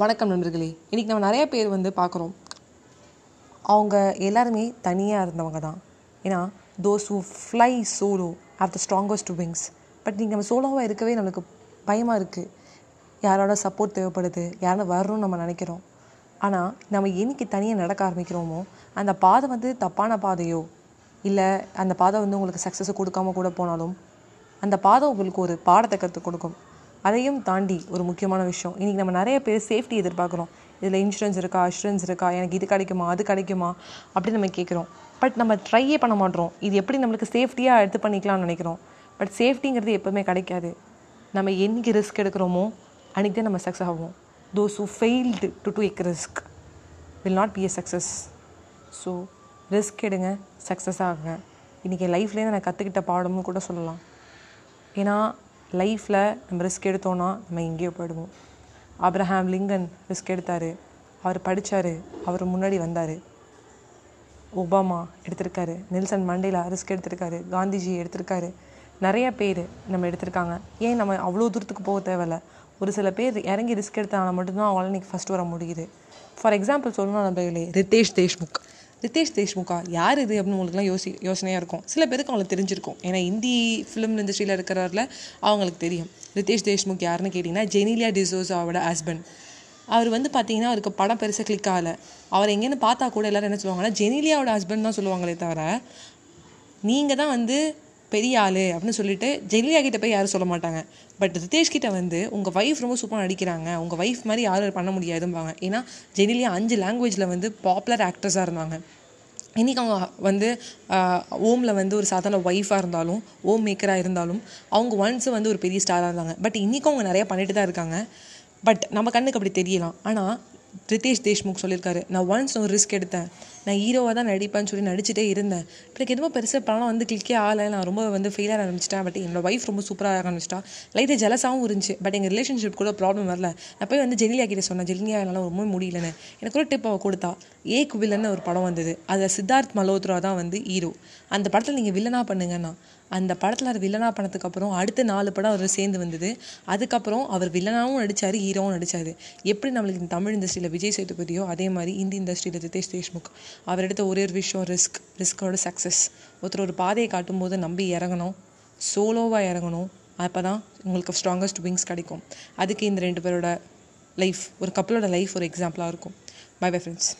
வணக்கம் நண்பர்களே. இன்றைக்கி நம்ம நிறைய பேர் வந்து பார்க்குறோம். அவங்க எல்லாருமே தனியாக இருந்தவங்க தான். ஏன்னா those who fly solo have the strongest wings but நீங்கள் நம்ம சோலோவாக இருக்கவே நம்மளுக்கு பயமாக இருக்குது யாரோட சப்போர்ட் தேவைப்படுது யாரும் வரணும்னு நம்ம நினைக்கிறோம். ஆனால் நம்ம என்னைக்கு தனியாக நடக்க ஆரம்பிக்கிறோமோ அந்த பாதை வந்து தப்பான பாதையோ இல்லை அந்த பாதை வந்து உங்களுக்கு சக்ஸஸை கொடுக்காம கூட போனாலும் அந்த பாதை உங்களுக்கு ஒரு பாடத்தை கற்றுக் கொடுக்கும். அதையும் தாண்டி ஒரு முக்கியமான விஷயம். இன்றைக்கி நம்ம நிறைய பேர் சேஃப்டி எதிர்பார்க்குறோம். இதில் இன்சூரன்ஸ் இருக்கா அஷூரன்ஸ் இருக்கா எனக்கு இது கிடைக்குமா அது கிடைக்குமா அப்படின்னு நம்ம கேட்குறோம் பட் நம்ம ட்ரையே பண்ண மாட்டோம். இது எப்படி நம்மளுக்கு சேஃப்டியாக எடுத்து பண்ணிக்கலாம்னு நினைக்கிறோம். பட் சேஃப்டிங்கிறது எப்போவுமே கிடைக்காது. நம்ம என்னைக்கு ரிஸ்க் எடுக்கிறோமோ அன்றைக்கி தான் நம்ம சக்ஸஸ் ஆகும் those who failed to take risk will not be a success so risk எடுங்க சக்ஸஸ் ஆகுங்க. இன்றைக்கி லைஃப்லேருந்து நான் கற்றுக்கிட்ட பாடம்னு கூட சொல்லலாம். ஏன்னா லைஃப்பில் நம்ம ரிஸ்க் எடுத்தோன்னா நம்ம எங்கேயோ போயிடுவோம். ஆப்ரஹாம் லிங்கன் ரிஸ்க் எடுத்தார். அவர் படித்தார் அவர் முன்னாடி வந்தார். ஒபாமா எடுத்திருக்காரு. நெல்சன் மண்டேலா ரிஸ்க் எடுத்திருக்காரு. காந்திஜி எடுத்திருக்காரு. நிறைய பேர் நம்ம எடுத்திருக்காங்க. ஏன் நம்ம அவ்வளோ தூரத்துக்கு போக தேவையில்ல? ஒரு சில பேர் இறங்கி ரிஸ்க் எடுத்தாங்கன்னா மட்டும்தான் அவங்களால இன்றைக்கி ஃபஸ்ட் வர முடியுது. ஃபார் எக்ஸாம்பிள் சொல்லணும் நம்ம ரித்தேஷ் தேஷ்முக். ரித்தேஷ் தேஷ்முகா யார் இது அப்படின்னு உங்களுக்குலாம் யோசி யோசனையாக இருக்கும். சில பேருக்கு அவங்களுக்கு தெரிஞ்சிருக்கும். ஏன்னா இந்தி ஃபிலிம் இண்டஸ்ட்ரியில் இருக்கிறவரில் அவங்களுக்கு தெரியும். ரித்தேஷ் தேஷ்முக் யாருன்னு கேட்டிங்கன்னா ஜெனிலியா டிசோஸாவோட ஹஸ்பண்ட் அவர் வந்து பார்த்தீங்கன்னா அவருக்கு படம் பெருசாக கிளிக் ஆகலை. அவர் எங்கேன்னு பார்த்தா கூட எல்லாரும் என்ன சொல்லுவாங்கன்னா ஜெனிலியாவோட ஹஸ்பண்ட் தான் சொல்லுவாங்களே தவிர நீங்கள் தான் வந்து பெரிய ஆள் அப்படின்னு சொல்லிட்டு ஜெனிலியா கிட்ட போய் யாரும் சொல்ல மாட்டாங்க. பட் ரிதேஷ் கிட்ட வந்து உங்கள் ஒய்ஃப் ரொம்ப சூப்பராக நடிக்கிறாங்க. உங்கள் ஒய்ஃப் மாதிரி யாரும் பண்ண முடியாதும்பாங்க. ஏன்னா ஜெனிலியா அஞ்சு லாங்குவேஜில் வந்து பாப்புலர் ஆக்ட்ரஸாக இருந்தாங்க. இன்றைக்கி அவங்க வந்து ஓமில் வந்து ஒரு சாதாரண ஒய்ஃபாக இருந்தாலும் ஓம் மேக்கராக இருந்தாலும் அவங்க ஒன்ஸ் வந்து ஒரு பெரிய ஸ்டாராக இருந்தாங்க. பட் இன்றைக்கும் அவங்க நிறையா பண்ணிட்டு தான் இருக்காங்க. பட் நம்ம கண்ணுக்கு அப்படி தெரியலாம். ஆனால் ரிதேஷ் தேஷ்முக் சொல்லியிருக்காரு நான் ஒன்ஸ் ஒரு ரிஸ்க் எடுத்தேன். நான் ஹீரோவாக தான் நடிப்பேன்னு சொல்லி நடிச்சுட்டே இருந்தேன். எனக்கு எதுவும் பெருசாக படம் வந்து கிளிக்கே ஆகலை. நான் ரொம்ப வந்து ஃபெயிலாக ஆரம்பிச்சிட்டேன். பட் என்னோட ஒய்ஃப் ரொம்ப சூப்பராக ஆரம்பிச்சிட்டா. லைட்டாக ஜலசாகவும் இருந்துச்சு. பட் எங்கள் ரிலேஷன்ஷிப் கூட ப்ராப்ளம் வரல. நான் போய் வந்து ஜெனிலியா கிட்ட சொன்னேன். ஜெனிலியா என்னால் ரொம்ப முடியலன்னு. எனக்கு ஒரு டிப் அவள் கொடுத்தா. ஏக் வில்லன்னு ஒரு படம் வந்தது. அதில் சித்தார்த் மல்ஹோத்ரா தான் வந்து ஹீரோ அந்த படத்தில் நீங்கள் வில்லனாக பண்ணுங்கன்னா அந்த படத்தில் அவர் வில்லனாக பண்ணதுக்கப்புறம் அடுத்த நாலு படம் அவர் சேர்ந்து வந்தது. அதுக்கப்புறம் அவர் வில்லனாகவும் நடித்தார் ஹீரோவும் நடித்தார் எப்படி நம்மளுக்கு தமிழ் இண்டஸ்ட்ரியில் விஜய் சேதுபதியோ அதே மாதிரி இந்தி இண்டஸ்ட்ரியில் ரிதேஷ் தேஷ்முக் அவர் எடுத்த ஒரே ஒரு விஷயம் ரிஸ்க் ரிஸ்கோட சக்ஸஸ் ஒருத்தர் ஒரு பாதையை காட்டும்போது நம்பி இறங்கணும் சோலோவாக இறங்கணும் அப்போ தான் உங்களுக்கு ஸ்ட்ராங்கஸ்ட் விங்ஸ் கிடைக்கும். அதுக்கு இந்த ரெண்டு பேரோட லைஃப் ஒரு கப்பலோட லைஃப் ஒரு எக்ஸாம்பிளாக இருக்கும். By bye friends